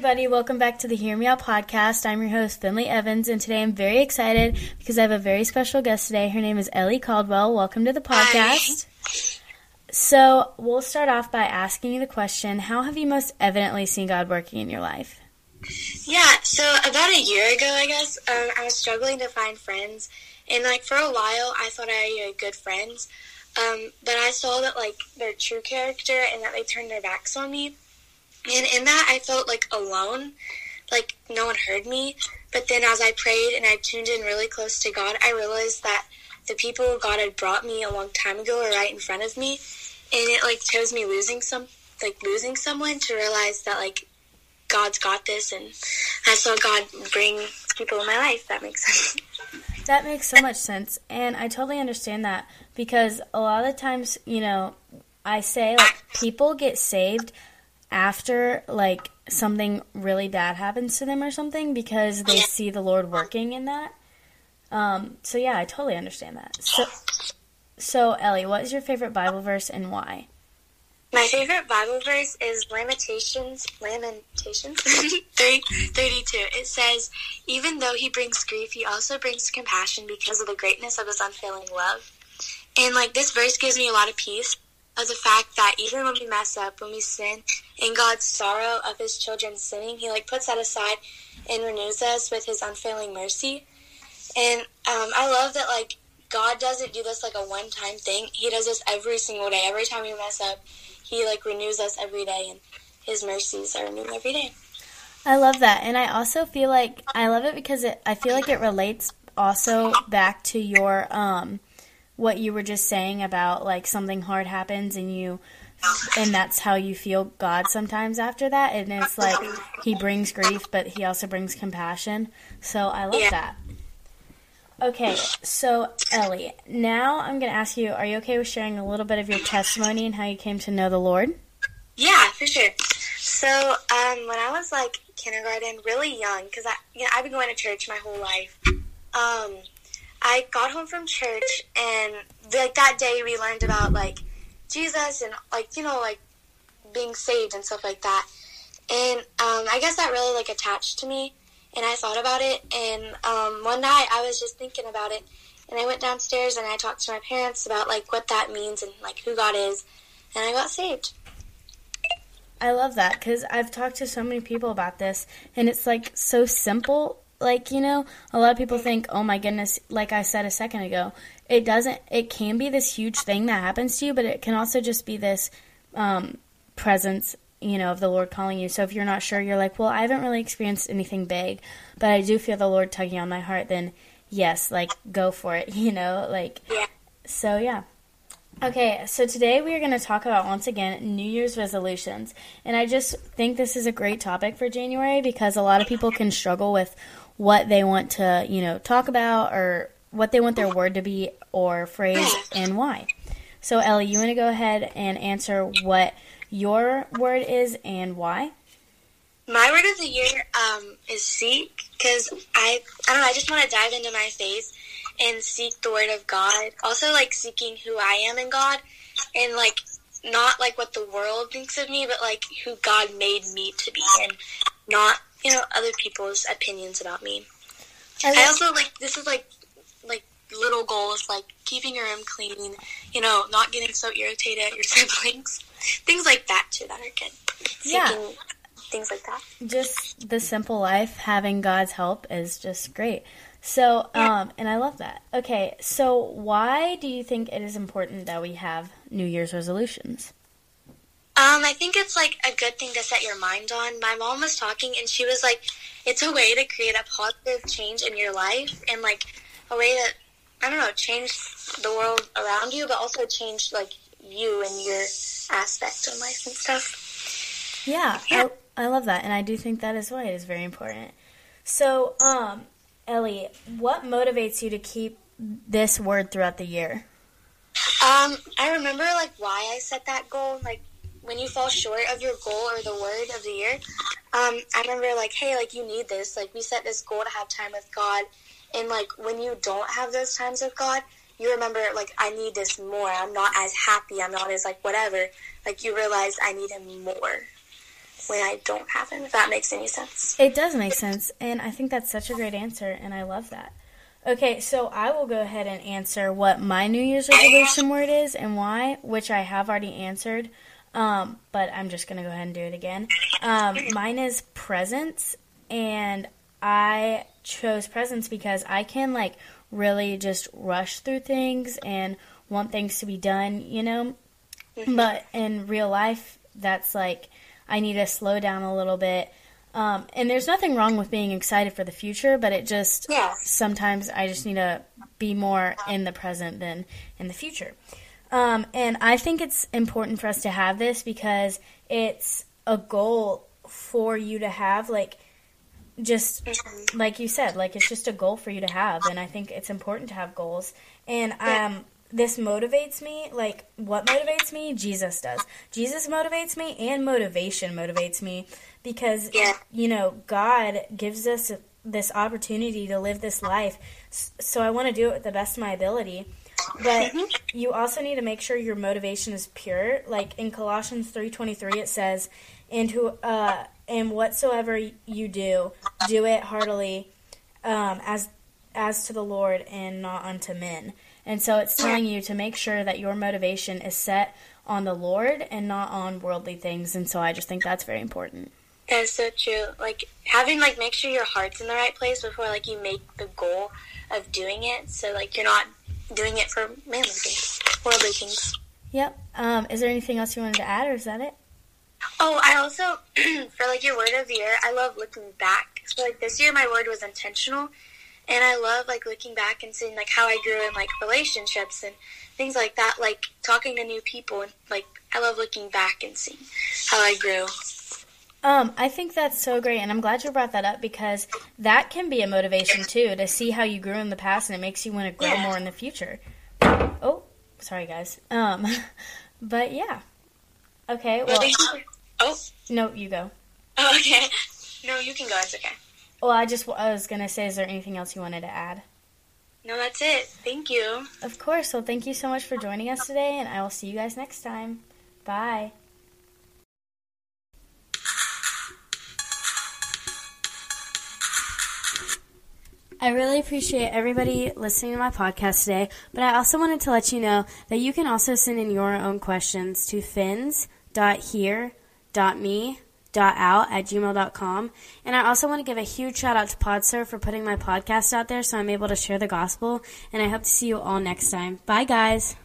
everybody. Welcome back to the Hear Me Out podcast. I'm your host, Finley Evans, and today I'm very excited because I have a very special guest today. Her name is Ellie Caldwell. Welcome to the podcast. Hi. So, we'll start off by asking you the question How have you most evidently seen God working in your life? Yeah, so about a year ago, I guess, um, I was struggling to find friends. And, like, for a while, I thought I had good friends. Um, but I saw that, like, their true character and that they turned their backs on me. And in that, I felt like alone, like no one heard me. But then as I prayed and I tuned in really close to God, I realized that the people God had brought me a long time ago are right in front of me. And it like chose me losing some, like losing someone to realize that like God's got this. And I saw God bring people in my life. That makes sense. That makes so much sense. And I totally understand that because a lot of times, you know, I say like people get saved after like something really bad happens to them or something because they see the Lord working in that. Um, so yeah, I totally understand that. So, so Ellie, what is your favorite Bible verse and why? My favorite Bible verse is Lamentations, Lamentations 3, 32. It says, Even though he brings grief, he also brings compassion because of the greatness of his unfailing love. And like this verse gives me a lot of peace of the fact that even when we mess up, when we sin, in God's sorrow of His children sinning, He like puts that aside and renews us with His unfailing mercy. And um, I love that like God doesn't do this like a one time thing. He does this every single day. Every time we mess up, He like renews us every day, and His mercies are renewed every day. I love that, and I also feel like I love it because it. I feel like it relates also back to your um what you were just saying about like something hard happens and you and that's how you feel God sometimes after that and it's like he brings grief but he also brings compassion. So I love yeah. that. Okay, so Ellie, now I'm going to ask you, are you okay with sharing a little bit of your testimony and how you came to know the Lord? Yeah, for sure. So, um, when I was like kindergarten, really young, because I, you know, I've been going to church my whole life. Um, I got home from church and like that day we learned about like Jesus and like you know like being saved and stuff like that. And um, I guess that really like attached to me, and I thought about it. And um, one night I was just thinking about it, and I went downstairs and I talked to my parents about like what that means and like who God is, and I got saved. I love that because I've talked to so many people about this, and it's like so simple like you know a lot of people think oh my goodness like i said a second ago it doesn't it can be this huge thing that happens to you but it can also just be this um, presence you know of the lord calling you so if you're not sure you're like well i haven't really experienced anything big but i do feel the lord tugging on my heart then yes like go for it you know like yeah. so yeah Okay, so today we are going to talk about once again New Year's resolutions. And I just think this is a great topic for January because a lot of people can struggle with what they want to, you know, talk about or what they want their word to be or phrase and why. So, Ellie, you want to go ahead and answer what your word is and why? My word of the year um, is seek because I I don't know I just want to dive into my faith and seek the word of God. Also, like seeking who I am in God and like not like what the world thinks of me, but like who God made me to be and not you know other people's opinions about me. I, I also like this is like like little goals like keeping your room clean, you know, not getting so irritated at your siblings, things like that too that are good. Yeah. things like that. Just the simple life, having God's help is just great. So, um, and I love that. Okay, so why do you think it is important that we have New Year's resolutions? Um, I think it's like a good thing to set your mind on. My mom was talking and she was like, it's a way to create a positive change in your life and like a way to, I don't know, change the world around you, but also change like you and your aspect of life and stuff. Yeah, yeah. I, I love that. And I do think that is why it is very important. So, um, Ellie, what motivates you to keep this word throughout the year? Um, I remember like why I set that goal. Like when you fall short of your goal or the word of the year, um, I remember like, hey, like you need this. Like we set this goal to have time with God, and like when you don't have those times with God, you remember like I need this more. I'm not as happy. I'm not as like whatever. Like you realize I need Him more. when I don't have him, if that makes any sense. It does make sense, and I think that's such a great answer, and I love that. Okay, so I will go ahead and answer what my New Year's resolution word is and why, which I have already answered, um, but I'm just going to go ahead and do it again. Um, mine is presence, and I chose presence because I can, like, really just rush through things and want things to be done, you know? But in real life, that's like I need to slow down a little bit. Um, and there's nothing wrong with being excited for the future, but it just Yeah. sometimes I just need to be more in the present than in the future. Um, and I think it's important for us to have this because it's a goal for you to have, like, just like you said, like it's just a goal for you to have, and I think it's important to have goals. And um, this motivates me. Like what motivates me? Jesus does. Jesus motivates me, and motivation motivates me because you know God gives us this opportunity to live this life. So I want to do it with the best of my ability. But you also need to make sure your motivation is pure. Like in Colossians three twenty three, it says, "And who uh, and whatsoever you do, do it heartily, um, as as to the Lord and not unto men." And so it's telling you to make sure that your motivation is set on the Lord and not on worldly things. And so I just think that's very important. That's so true. Like having like make sure your heart's in the right place before like you make the goal of doing it. So like you're not doing it for manly things, worldly things. Yep. Um, is there anything else you wanted to add, or is that it? Oh, I also for like your word of the year, I love looking back. So like this year, my word was intentional, and I love like looking back and seeing like how I grew in like relationships and things like that. Like talking to new people and like I love looking back and seeing how I grew. Um, I think that's so great, and I'm glad you brought that up because that can be a motivation too to see how you grew in the past, and it makes you want to grow Yeah. more in the future. Oh, sorry guys. Um, but yeah. Okay. Well, oh, no, you go. oh, okay. No, you can go. It's okay. Well, I just I was gonna say, is there anything else you wanted to add? No, that's it. Thank you. Of course. Well, thank you so much for joining us today, and I will see you guys next time. Bye. I really appreciate everybody listening to my podcast today, but I also wanted to let you know that you can also send in your own questions to fins.here.me.out at gmail.com. And I also want to give a huge shout out to PodServe for putting my podcast out there so I'm able to share the gospel. And I hope to see you all next time. Bye, guys.